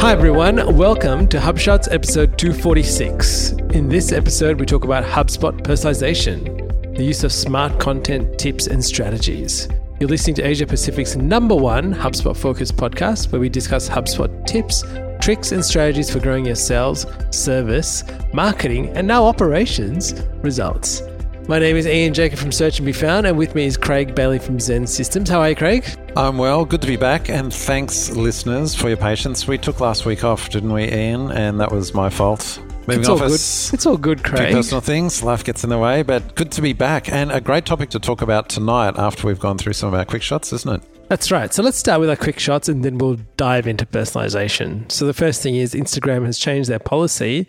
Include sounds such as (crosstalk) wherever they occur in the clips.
Hi, everyone. Welcome to HubShots episode 246. In this episode, we talk about HubSpot personalization, the use of smart content, tips, and strategies. You're listening to Asia Pacific's number one HubSpot focused podcast, where we discuss HubSpot tips, tricks, and strategies for growing your sales, service, marketing, and now operations results. My name is Ian Jacob from Search and Be Found, and with me is Craig Bailey from XEN Systems. How are you, Craig? I'm well. Good to be back, and thanks, listeners, for your patience. We took last week off, didn't we, Ian? And that was my fault. Moving it's all office, good. It's all good, Craig. personal things, life gets in the way, but good to be back, and a great topic to talk about tonight after we've gone through some of our quick shots, isn't it? That's right. So let's start with our quick shots, and then we'll dive into personalization. So the first thing is Instagram has changed their policy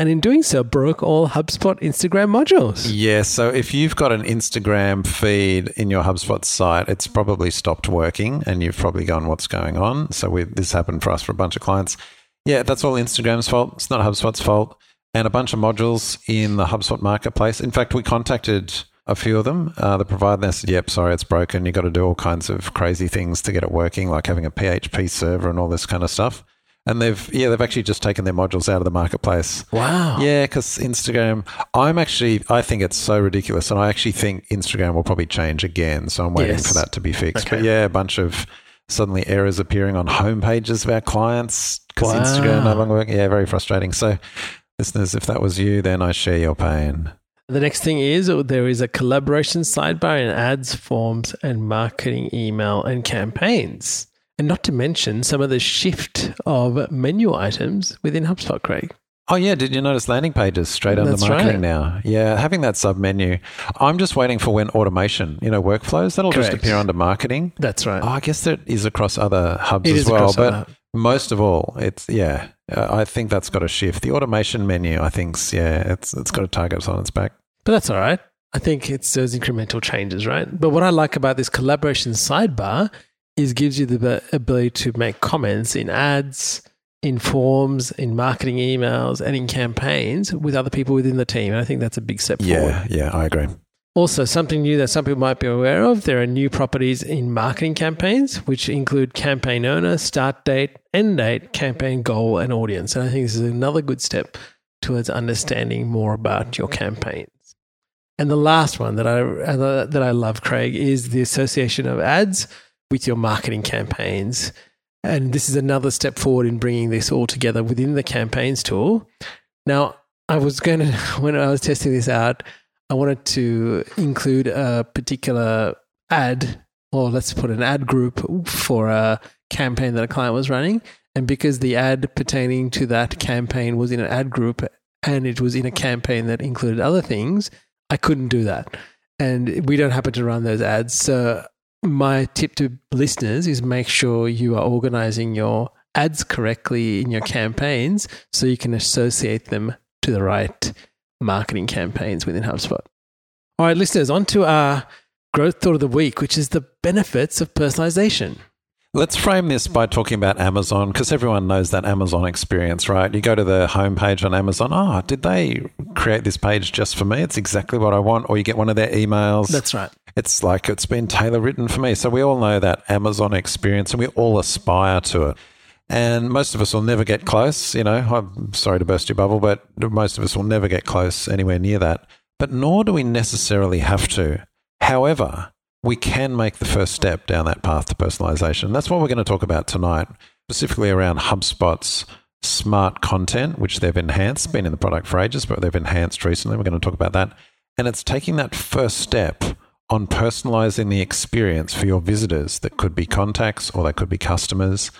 and in doing so broke all HubSpot Instagram modules. Yeah, so if you've got an Instagram feed in your HubSpot site, it's probably stopped working and you've probably gone, what's going on? So we, this happened for us for a bunch of clients. Yeah, that's all Instagram's fault. It's not HubSpot's fault. And a bunch of modules in the HubSpot marketplace. In fact, we contacted a few of them. Uh, the provider they said, yep, sorry, it's broken. You've got to do all kinds of crazy things to get it working, like having a PHP server and all this kind of stuff and they've yeah they've actually just taken their modules out of the marketplace. Wow. Yeah, because Instagram, I'm actually I think it's so ridiculous, and I actually think Instagram will probably change again. So I'm waiting yes. for that to be fixed. Okay. But yeah, a bunch of suddenly errors appearing on home pages of our clients because wow. Instagram no longer working. Yeah, very frustrating. So listeners, if that was you, then I share your pain. The next thing is uh, there is a collaboration sidebar in ads, forms, and marketing email and campaigns. And not to mention some of the shift of menu items within HubSpot, Craig. Oh yeah, did you notice landing pages straight under That's marketing right. now? Yeah, having that sub menu. I'm just waiting for when automation, you know, workflows that'll Correct. just appear under marketing. That's right. Oh, I guess that is across other hubs it as well, but most of all, it's yeah. Uh, I think that's got to shift. The automation menu, I think's yeah, it's it's got a target on its back. But that's all right. I think it's those incremental changes, right? But what I like about this collaboration sidebar is gives you the ability to make comments in ads, in forms, in marketing emails, and in campaigns with other people within the team. And I think that's a big step yeah, forward. Yeah, yeah, I agree. Also, something new that some people might be aware of there are new properties in marketing campaigns, which include campaign owner, start date, end date, campaign goal, and audience. And I think this is another good step towards understanding more about your campaigns. And the last one that I uh, that I love, Craig, is the association of ads with your marketing campaigns. And this is another step forward in bringing this all together within the campaigns tool. Now, I was going (laughs) to, when I was testing this out, I wanted to include a particular ad, or let's put an ad group for a campaign that a client was running. And because the ad pertaining to that campaign was in an ad group and it was in a campaign that included other things, I couldn't do that. And we don't happen to run those ads. So my tip to listeners is make sure you are organizing your ads correctly in your campaigns so you can associate them to the right marketing campaigns within HubSpot. All right, listeners, on to our growth thought of the week, which is the benefits of personalization. Let's frame this by talking about Amazon because everyone knows that Amazon experience, right? You go to the homepage on Amazon. Oh, did they create this page just for me? It's exactly what I want. Or you get one of their emails. That's right. It's like it's been tailor written for me. So we all know that Amazon experience and we all aspire to it. And most of us will never get close. You know, I'm sorry to burst your bubble, but most of us will never get close anywhere near that. But nor do we necessarily have to. However, we can make the first step down that path to personalization. That's what we're going to talk about tonight, specifically around HubSpot's smart content, which they've enhanced, been in the product for ages, but they've enhanced recently. We're going to talk about that. And it's taking that first step on personalizing the experience for your visitors that could be contacts or they could be customers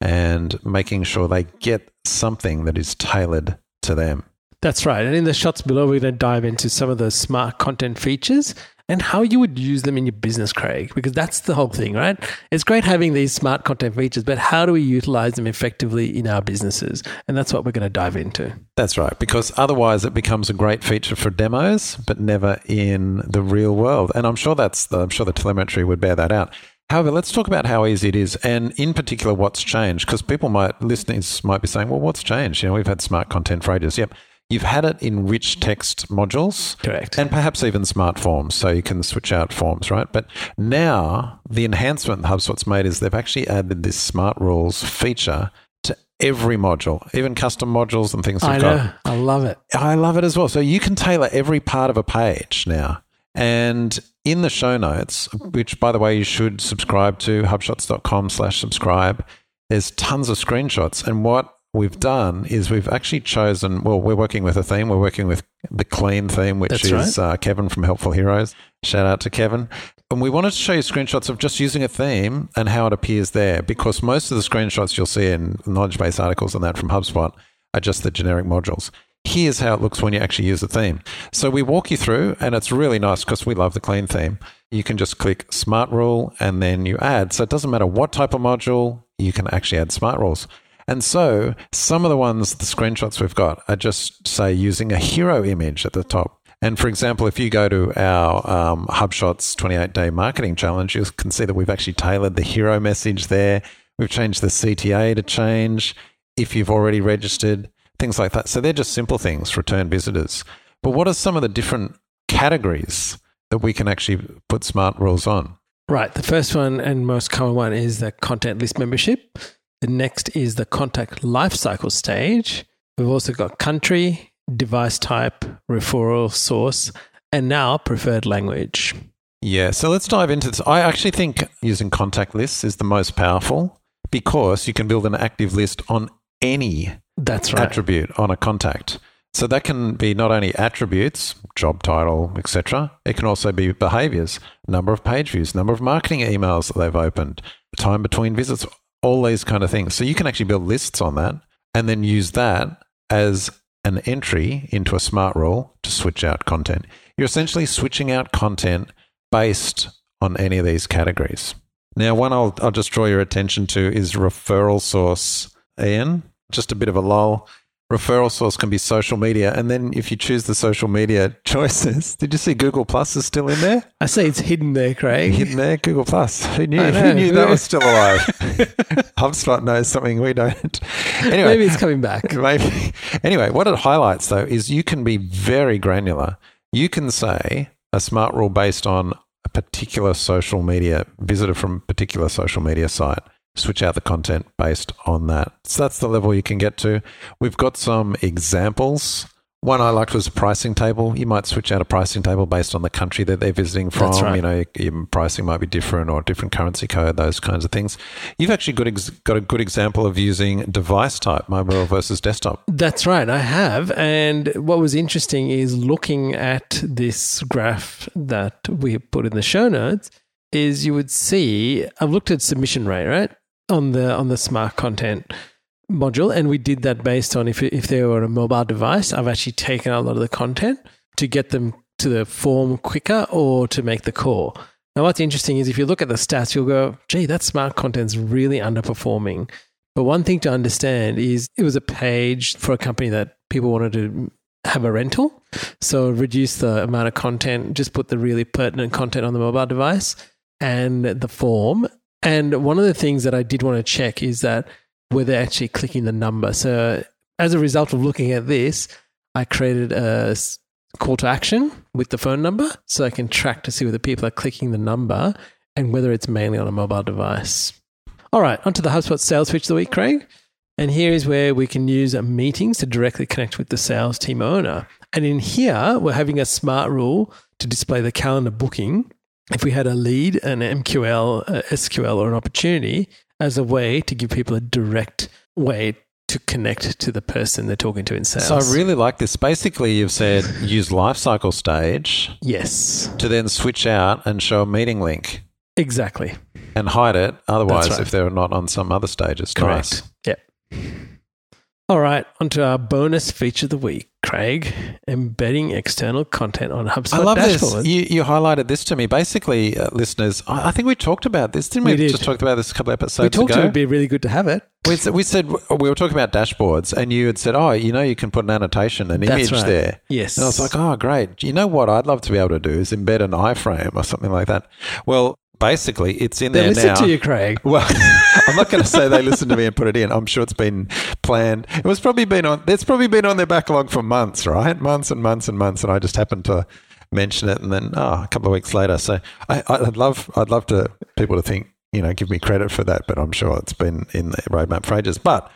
and making sure they get something that is tailored to them. That's right. And in the shots below, we're going to dive into some of the smart content features and how you would use them in your business, Craig, because that's the whole thing, right? It's great having these smart content features, but how do we utilize them effectively in our businesses? And that's what we're going to dive into. That's right, because otherwise it becomes a great feature for demos, but never in the real world. And I'm sure that's the, I'm sure the telemetry would bear that out. However, let's talk about how easy it is, and in particular, what's changed. Because people might, listeners might be saying, "Well, what's changed?" You know, we've had smart content for ages. Yep, You've had it in rich text modules. Correct. And perhaps even smart forms, so you can switch out forms, right? But now the enhancement HubSpot's made is they've actually added this smart rules feature to every module, even custom modules and things we've got. I love it. I love it as well. So you can tailor every part of a page now. And in the show notes, which by the way you should subscribe to, hubshots.com slash subscribe, there's tons of screenshots. And what we've done is we've actually chosen, well, we're working with a theme. We're working with the clean theme, which That's is uh, Kevin from Helpful Heroes. Shout out to Kevin. And we wanted to show you screenshots of just using a theme and how it appears there because most of the screenshots you'll see in knowledge base articles and that from HubSpot are just the generic modules. Here's how it looks when you actually use a theme. So we walk you through, and it's really nice because we love the clean theme. You can just click Smart Rule and then you add. So it doesn't matter what type of module, you can actually add Smart Rules. And so some of the ones, the screenshots we've got are just, say, using a hero image at the top. And for example, if you go to our um, HubShots 28 day marketing challenge, you can see that we've actually tailored the hero message there. We've changed the CTA to change if you've already registered, things like that. So they're just simple things, return visitors. But what are some of the different categories that we can actually put smart rules on? Right. The first one and most common one is the contact list membership. The next is the contact lifecycle stage. We've also got country, device type, referral source, and now preferred language. Yeah, so let's dive into this. I actually think using contact lists is the most powerful because you can build an active list on any That's right. attribute on a contact. So that can be not only attributes, job title, etc. It can also be behaviors, number of page views, number of marketing emails that they've opened, time between visits, all these kind of things. So you can actually build lists on that and then use that as an entry into a smart rule to switch out content. You're essentially switching out content based on any of these categories. Now, one I'll, I'll just draw your attention to is referral source, Ian. Just a bit of a lull. Referral source can be social media. And then if you choose the social media (laughs) choices, did you see Google Plus is still in there? I see it's hidden there, Craig. Hidden there, Google Plus. Who knew? Who knew that was still alive? (laughs) HubSpot knows something we don't. (laughs) Anyway, Maybe it's coming back. Maybe. Anyway, what it highlights though is you can be very granular. You can say a smart rule based on a particular social media visitor from a particular social media site. Switch out the content based on that. So that's the level you can get to. We've got some examples. One I liked was a pricing table. You might switch out a pricing table based on the country that they're visiting from. Right. You know, your pricing might be different or different currency code, those kinds of things. You've actually got, ex- got a good example of using device type, mobile versus desktop. That's right, I have. And what was interesting is looking at this graph that we put in the show notes is you would see I've looked at submission rate, right? On the on the smart content module and we did that based on if if they were a mobile device, I've actually taken a lot of the content to get them to the form quicker or to make the call. Now what's interesting is if you look at the stats, you'll go, gee, that smart content's really underperforming. But one thing to understand is it was a page for a company that people wanted to have a rental. So reduce the amount of content, just put the really pertinent content on the mobile device and the form. And one of the things that I did want to check is that were they actually clicking the number? So as a result of looking at this, I created a call to action with the phone number so I can track to see whether people are clicking the number and whether it's mainly on a mobile device. All right, onto the HubSpot sales feature of the week, Craig. And here is where we can use meetings to directly connect with the sales team owner. And in here, we're having a smart rule to display the calendar booking if we had a lead, an MQL, a SQL, or an opportunity as a way to give people a direct way to connect to the person they're talking to in sales. So I really like this. Basically, you've said use lifecycle stage yes, to then switch out and show a meeting link exactly. and hide it. Otherwise, right. if they're not on some other stages, Correct. nice. Yep. All right, onto our bonus feature of the week, Craig. Embedding external content on HubSpot I love this. You, you highlighted this to me. Basically, uh, listeners, I, I think we talked about this, didn't we? We did. Just talked about this a couple of episodes we talked ago. it would be really good to have it. we, said, we said we were talking about dashboards, and you had said, "Oh, you know, you can put an annotation, an That's image right. there." Yes. And I was like, "Oh, great! You know what? I'd love to be able to do is embed an iframe or something like that." Well, basically, it's in there. they there listen now. to you, Craig. (laughs) Well, I'm not going to say they listened to me and put it in. I'm sure it's been planned. It was probably been on. It's probably been on their backlog for months, right? Months and months and months, and I just happened to mention it, and then oh, a couple of weeks later. So I, I'd love, I'd love to people to think, you know, give me credit for that, but I'm sure it's been in the roadmap for ages. But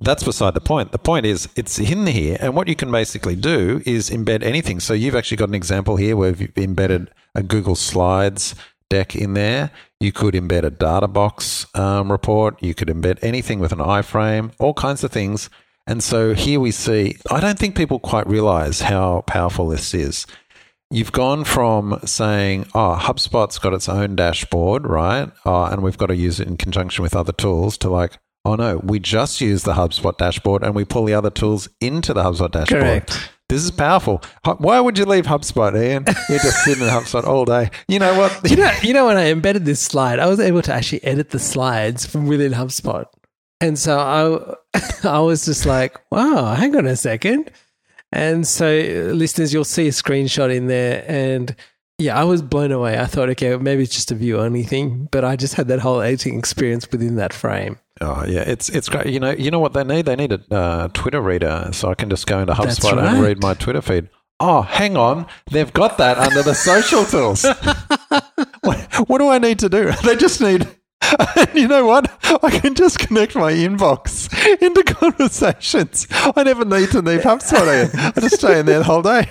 that's beside the point. The point is it's in here, and what you can basically do is embed anything. So you've actually got an example here where you've embedded a Google Slides deck in there. You could embed a Databox um, report. You could embed anything with an iframe, all kinds of things. And so here we see, I don't think people quite realize how powerful this is. You've gone from saying, oh, HubSpot's got its own dashboard, right? Oh, and we've got to use it in conjunction with other tools to like, oh no, we just use the HubSpot dashboard and we pull the other tools into the HubSpot dashboard. Correct. This is powerful. Why would you leave HubSpot, Ian? You're just sitting in HubSpot all day. You know what? You know, you know when I embedded this slide, I was able to actually edit the slides from within HubSpot. And so I, (laughs) I was just like, wow, hang on a second. And so, uh, listeners, you'll see a screenshot in there. And yeah, I was blown away. I thought, okay, maybe it's just a view only thing, but I just had that whole editing experience within that frame. Oh yeah, it's it's great. You know, you know what they need? They need a uh, Twitter reader, so I can just go into HubSpot right. and read my Twitter feed. Oh, hang on, they've got that under the social (laughs) tools. what, what do I need to do? (laughs) They just need (laughs) you know what? I can just connect my inbox into conversations. I never need to leave HubSpot. I just stay in there the whole day.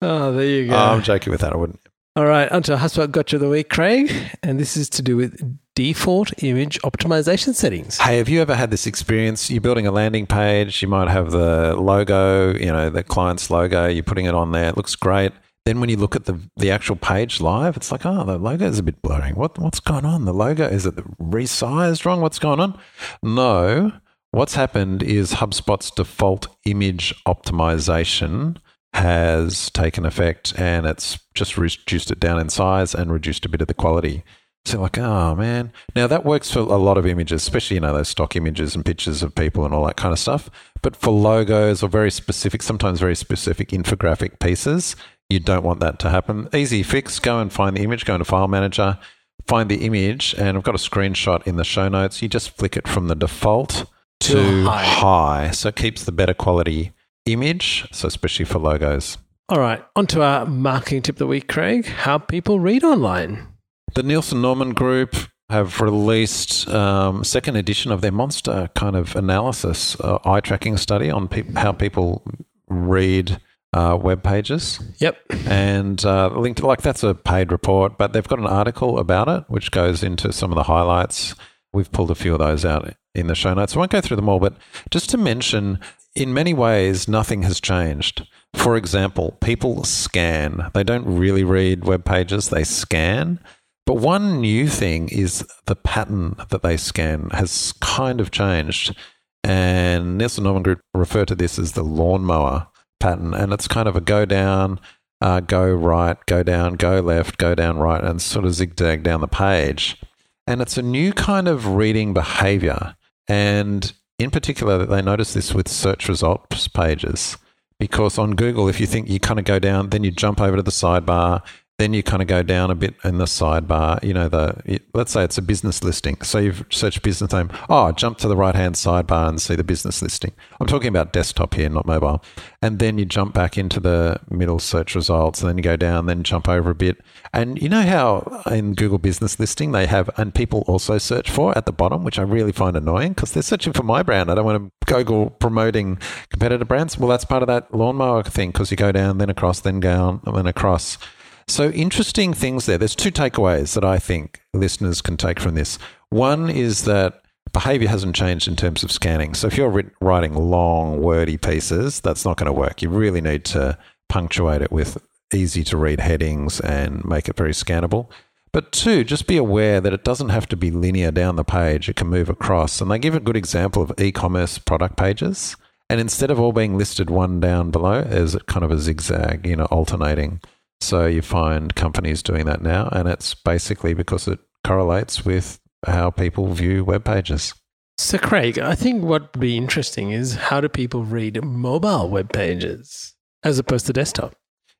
oh, there you go. Oh, I'm joking with that. I wouldn't. All right, onto HubSpot Gotcha of the Week, Craig. And this is to do with default image optimization settings. Hey, have you ever had this experience? You're building a landing page, you might have the logo, you know, the client's logo, you're putting it on there, it looks great. Then when you look at the the actual page live, it's like, oh, the logo is a bit blurry. What what's going on? The logo is it resized wrong? What's going on? No, what's happened is HubSpot's default image optimization has taken effect, and it's just reduced it down in size and reduced a bit of the quality. So like, oh man. Now that works for a lot of images, especially you know those stock images and pictures of people and all that kind of stuff. But for logos or very specific, sometimes very specific infographic pieces, you don't want that to happen. Easy fix go and find the image, go into File Manager, find the image, and I've got a screenshot in the show notes. You just flick it from the default to high. high. So it keeps the better quality image, so especially for logos. All right, on to our marketing tip of the week, Craig. How people read online. The Nielsen Norman Group have released um, second edition of their monster kind of analysis, uh, eye tracking study on pe- how people read uh, web pages. Yep. And uh, linked like that's a paid report, but they've got an article about it which goes into some of the highlights. We've pulled a few of those out in the show notes. I won't go through them all, but just to mention, in many ways, nothing has changed. For example, people scan. They don't really read web pages; they scan. But one new thing is the pattern that they scan has kind of changed. And Nielsen Norman Group refer to this as the lawnmower pattern, and it's kind of a go down, uh, go right, go down, go left, go down right, and sort of zigzag down the page. And it's a new kind of reading behavior. And in particular, they notice this with search results pages. Because on Google, if you think you kind of go down, then you jump over to the sidebar, then you kind of go down a bit in the sidebar. You know, the let's say it's a business listing. So you've searched business name. Oh, jump to the right hand sidebar and see the business listing. I'm talking about desktop here, not mobile. And then you jump back into the middle search results, and then you go down, then jump over a bit. And you know how in Google Business Listing they have, and people also search for at the bottom, which I really find annoying because they're searching for my brand. I don't want to Google promoting competitor brands. Well, that's part of that lawnmower thing because you go down, then across, then down, then across. So, interesting things there. There's two takeaways that I think listeners can take from this. One is that behavior hasn't changed in terms of scanning. So, if you're writing long, wordy pieces, that's not going to work. You really need to punctuate it with easy to read headings and make it very scannable. But two, just be aware that it doesn't have to be linear down the page, it can move across. And they give a good example of e commerce product pages. And instead of all being listed one down below, there's kind of a zigzag, you know, alternating. So you find companies doing that now, and it's basically because it correlates with how people view web pages. So, Craig, I think what would be interesting is how do people read mobile web pages as opposed to desktop?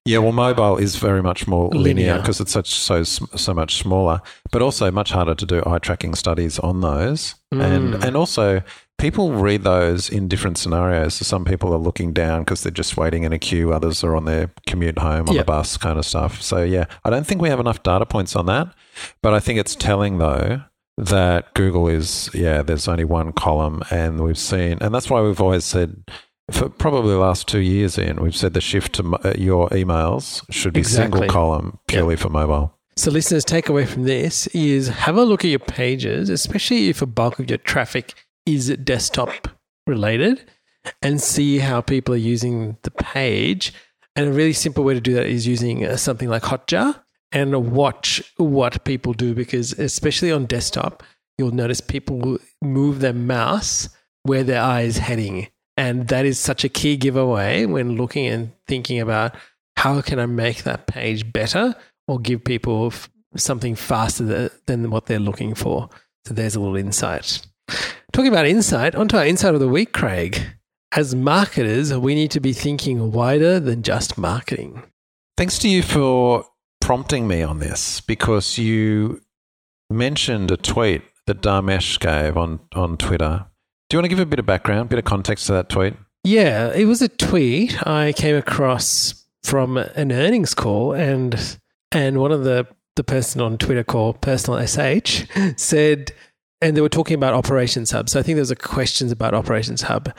Yeah, well, mobile is very much more linear because it's such so so much smaller, but also much harder to do eye tracking studies on those, mm. and and also people read those in different scenarios. So some people are looking down because they're just waiting in a queue. Others are on their commute home on yep. the bus, kind of stuff. So yeah, I don't think we have enough data points on that, but I think it's telling though that Google is, yeah, there's only one column. And we've seen, and that's why we've always said, for probably the last two years in, we've said the shift to uh, your emails should be Exactly. single column purely for mobile. So, listeners, take away from this is have a look at your pages, especially if a bulk of your traffic is it desktop related, and see how people are using the page. And a really simple way to do that is using uh, something like Hotjar and watch what people do because, especially on desktop, you'll notice people move their mouse where their eye is heading. And that is such a key giveaway when looking and thinking about how can I make that page better or give people something faster than what they're looking for. So there's a little insight. Talking about insight, onto our insight of the week, Craig. As marketers, we need to be thinking wider than just marketing. Thanks to you for prompting me on this because you mentioned a tweet that Dharmesh gave on, on Twitter. Do you want to give a bit of background, a bit of context to that tweet? Yeah, it was a tweet I came across from an earnings call, and and one of the the person on Twitter called Personal SH (laughs) said, and they were talking about Operations Hub. So I think there was a questions about Operations Hub,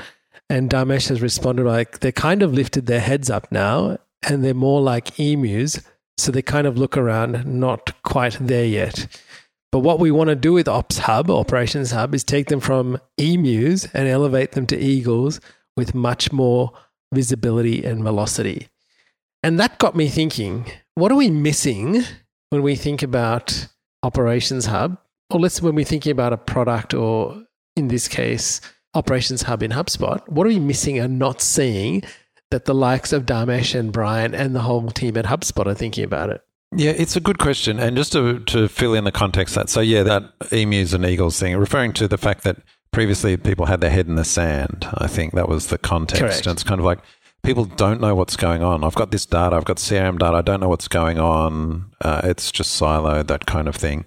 and Dharmesh has responded like they kind of lifted their heads up now, and they're more like emus, so they kind of look around, not quite there yet. But what we want to do with Ops Hub, Operations Hub, is take them from emus and elevate them to eagles with much more visibility and velocity. And that got me thinking what are we missing when we think about Operations Hub? Or let's when we're thinking about a product, or in this case, Operations Hub in HubSpot, what are we missing and not seeing that the likes of Dharmesh and Brian and the whole team at HubSpot are thinking about it? Yeah, it's a good question. And just to, to fill in the context that, so yeah, that emus and eagles thing, referring to the fact that previously people had their head in the sand. I think that was the context. Correct. And it's kind of like people don't know what's going on. I've got this data, I've got CRM data, I don't know what's going on. Uh, it's just siloed, that kind of thing.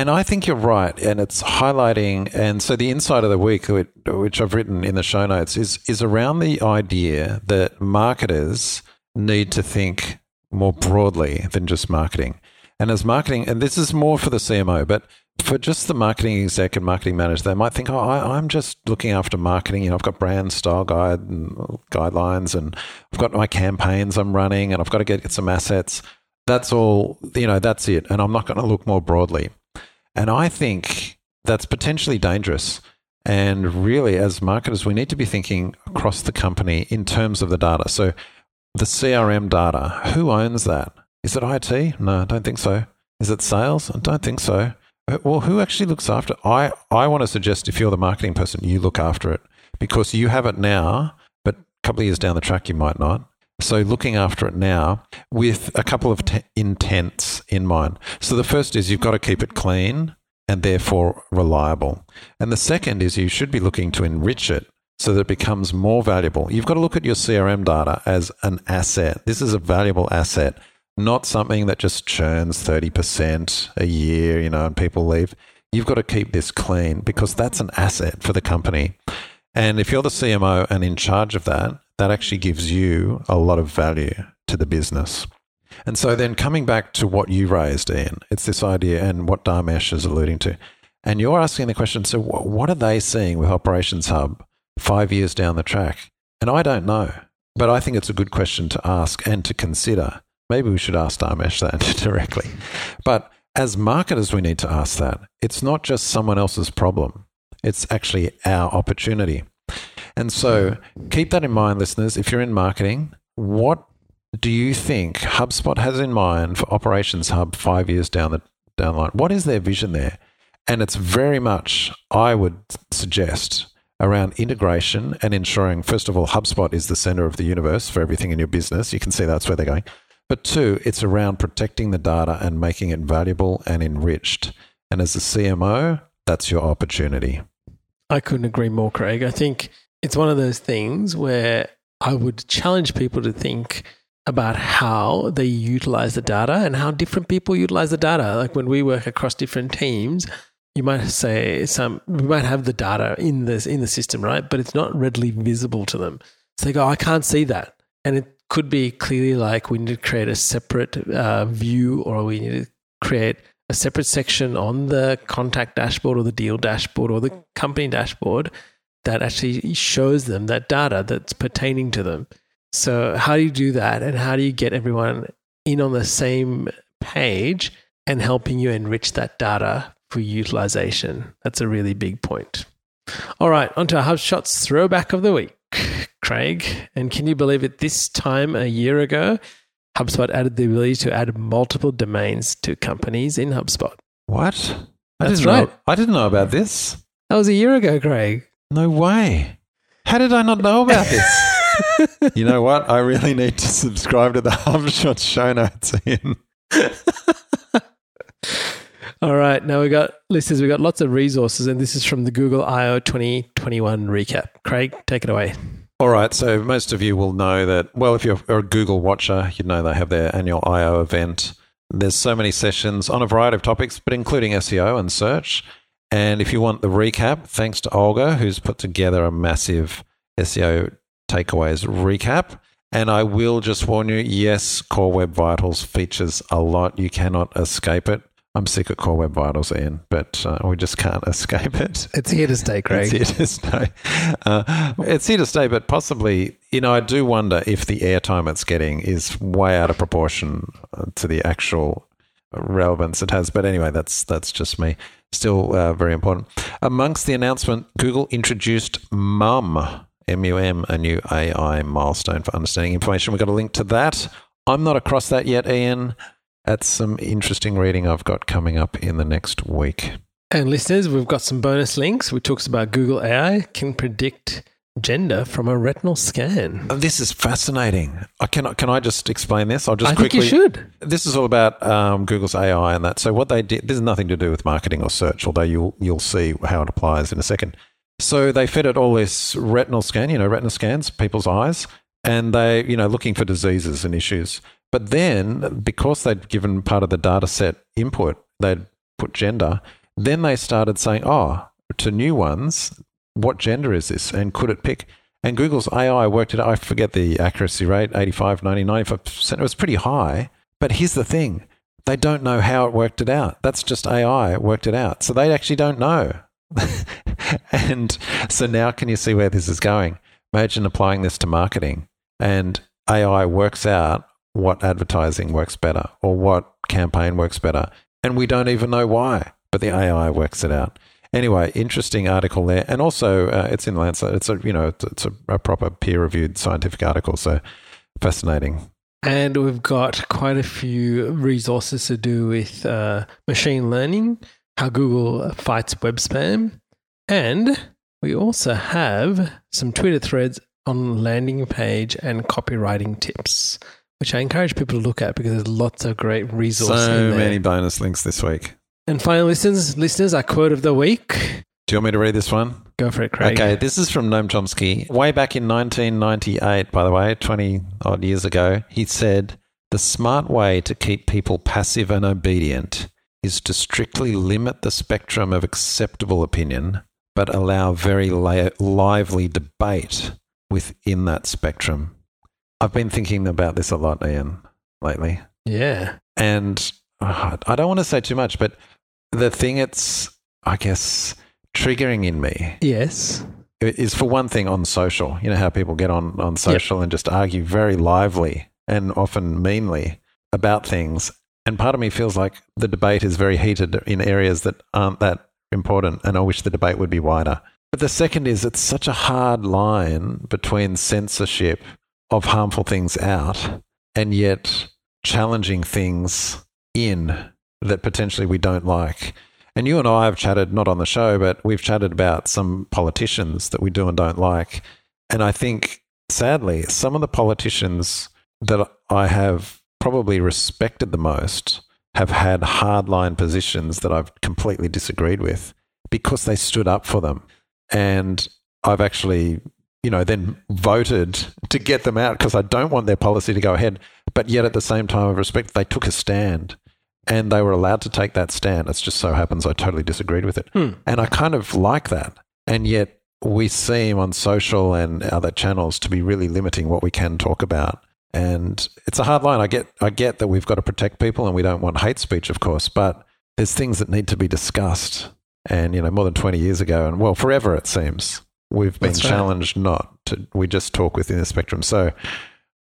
And I think you're right. And it's highlighting, and so the insight of the week, which, I've written in the show notes, is, is around the idea that marketers need to think more broadly than just marketing. And as marketing, and this is more for the CMO, but for just the marketing exec and marketing manager, they might think, oh, I, I'm just looking after marketing. You know, I've got brand style guide and guidelines, and I've got my campaigns I'm running, and I've got to get, get some assets. That's all, you know, that's it. And I'm not going to look more broadly. And I think that's potentially dangerous. And really, as marketers, we need to be thinking across the company in terms of the data. So, the CRM data, who owns that? Is it IT? No, I don't think so. Is it sales? I don't think so. Uh, Well, who actually looks after it? I, I want to suggest if you're the marketing person, you look after it because you have it now, but a couple of years down the track, you might not. So, looking after it now with a couple of te- intents in mind. So, the first is you've got to keep it clean and therefore reliable. And the second is you should be looking to enrich it so that it becomes more valuable. You've got to look at your CRM data as an asset. This is a valuable asset, not something that just churns 30% a year, you know, and people leave. You've got to keep this clean because that's an asset for the company. And if you're the CMO and in charge of that, that actually gives you a lot of value to the business. And so then coming back to what you raised, Ian, it's this idea and what Dharmesh is alluding to. And you're asking the question so, what are they seeing with Operations Hub five years down the track? And I don't know, but I think it's a good question to ask and to consider. Maybe we should ask Dharmesh that (laughs) directly. But as marketers, we need to ask that. It's not just someone else's problem, it's actually our opportunity. And so keep that in mind, listeners. If you're in marketing, what do you think HubSpot has in mind for Operations Hub five years down the down the line? What is their vision there? And it's very much, I would suggest, around integration and ensuring, first of all, HubSpot is the center of the universe for everything in your business. You can see that's where they're going. But two, it's around protecting the data and making it valuable and enriched. And as a CMO, that's your opportunity. I couldn't agree more, Craig. I think it's one of those things where I would challenge people to think about how they utilize the data and how different people utilize the data. Like when we work across different teams, you might say some we might have the data in this in the system, right? But it's not readily visible to them. So they go, I can't see that. And it could be clearly like we need to create a separate uh, view or we need to create a separate section on the contact dashboard or the deal dashboard or the company dashboard that actually shows them that data that's pertaining to them. So, how do you do that? And how do you get everyone in on the same page and helping you enrich that data for utilization? That's a really big point. All right, on to our HubShots throwback of the week, (sighs) Craig. And can you believe it? This time a year ago, HubSpot added the ability to add multiple domains to companies in HubSpot. What? I That's didn't right. Know, I didn't know about this. That was a year ago, Craig. No way. How did I not know about (laughs) this? you know what? I really need to subscribe to the HubShot show notes, Ian. (laughs) All right. Now we got listeners, we got lots of resources, and this is from the Google I/O 2021 recap. Craig, take it away. All right. So most of you will know that. Well, if you're a Google watcher, you'd know they have their annual I/O event. There's so many sessions on a variety of topics, but including SEO and search. And if you want the recap, thanks to Olga, who's put together a massive SEO takeaways recap. And I will just warn you yes, Core Web Vitals features a lot. You cannot escape it. I'm sick of Core Web Vitals, Ian, but uh, we just can't (laughs) escape it. It's here to stay, Craig. It's here to stay. Uh, it's here to stay, but possibly, you know, I do wonder if the airtime it's getting is way out of proportion to the actual relevance it has. But anyway, that's that's just me. Still uh, very important. Amongst the announcement, Google introduced MUM, M-U-M, a new AI milestone for understanding information. We've got a link to that. I'm not across that yet, Ian. That's some interesting reading I've got coming up in the next week. And listeners, we've got some bonus links. We talks about Google AI can predict gender from a retinal scan. Oh, this is fascinating. I can can I just explain this? I'll just I quickly. think you should. This is all about um, Google's AI and that. So what they did, this is nothing to do with marketing or search, although you'll you'll see how it applies in a second. So they fed it all this retinal scan, you know, retinal scans, people's eyes, and they, you know, looking for diseases and issues. But then, because they'd given part of the data set input, they'd put gender, then they started saying, oh, to new ones, what gender is this? And could it pick? And Google's AI worked it out. I forget the accuracy rate 85, 90, 95%. It was pretty high. But here's the thing they don't know how it worked it out. That's just AI worked it out. So they actually don't know. (laughs) and so now, can you see where this is going? Imagine applying this to marketing and AI works out what advertising works better or what campaign works better. And we don't even know why, but the AI works it out. Anyway, interesting article there, and also uh, it's in Lancet. It's a you know it's a, a proper peer reviewed scientific article, so fascinating. And we've got quite a few resources to do with uh, machine learning, how Google fights web spam, and we also have some Twitter threads on landing page and copywriting tips which I encourage people to look at because there's lots of great resources. So many bonus links this week. And finally, listeners, listeners, our quote of the week. Do you want me to read this one? Go for it, Craig. Okay, this is from Noam Chomsky. Way back in 1998, by the way, 20 odd years ago, he said, The smart way to keep people passive and obedient is to strictly limit the spectrum of acceptable opinion, but allow very li- lively debate within that spectrum. I've been thinking about this a lot, Ian, lately. Yeah. And uh, I don't want to say too much, but the thing it's, I guess, triggering in me. Yes. Is for one thing on social. You know how people get on, on social yep. and just argue very lively and often meanly about things. And part of me feels like the debate is very heated in areas that aren't that important. And I wish the debate would be wider. But the second is it's such a hard line between censorship of harmful things out and yet challenging things in that potentially we don't like. And you and I have chatted, not on the show, but we've chatted about some politicians that we do and don't like. And I think, sadly, some of the politicians that I have probably respected the most have had hardline positions that I've completely disagreed with because they stood up for them. And I've actually you know, then voted to get them out because I don't want their policy to go ahead. But yet at the same time of respect, they took a stand and they were allowed to take that stand. It just so happens I totally disagreed with it. Hmm. And I kind of like that. And yet we seem on social and other channels to be really limiting what we can talk about. And it's a hard line. I get I get that we've got to protect people and we don't want hate speech, of course, but there's things that need to be discussed. And, you know, more than 20 years ago, and well, forever it seems, we've been That's right. challenged not to, we just talk within the spectrum. So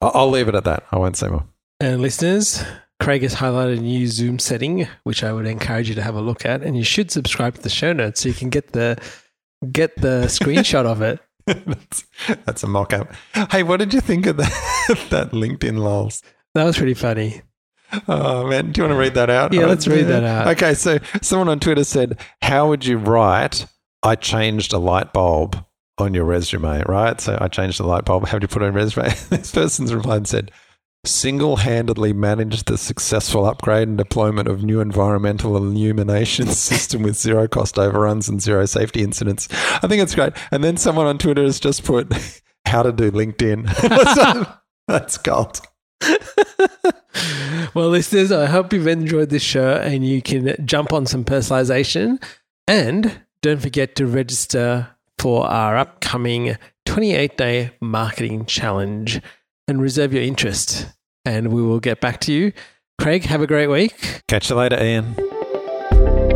I'll, I'll leave it at that. I won't say more. And listeners, Craig has highlighted a new Zoom setting, which I would encourage you to have a look at, and you should subscribe to the show notes so you can get the get the (laughs) screenshot of it. that's, that's a mock up. Hey, what did you think of that, (laughs) that LinkedIn lols? That was pretty funny. Oh man, do you want to read that out? Yeah, let's read that out. Okay, so someone on Twitter said, "How would you write? I changed a light bulb on your resume, right? So I changed the light bulb. How would you put on resume?" (laughs) this person's replied and said, "Single-handedly managed the successful upgrade and deployment of new environmental illumination (laughs) system with zero cost overruns and zero safety incidents." I think it's great. And then someone on Twitter has just put, (laughs) "How to do LinkedIn." Uh, that's gold. well, listeners, I hope you've enjoyed this show and you can jump on some personalization. And don't forget to register for our upcoming 28 day marketing challenge and reserve your interest. And we will get back to you. Craig, have a great week. Catch you later, Ian.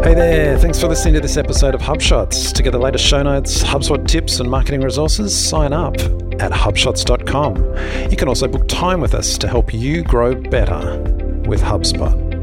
Hey there, thanks for listening to this episode of HubShots. To get the latest show notes, HubSpot tips, and marketing resources, sign up at hubshots.com. You can also book time with us to help you grow better with HubSpot.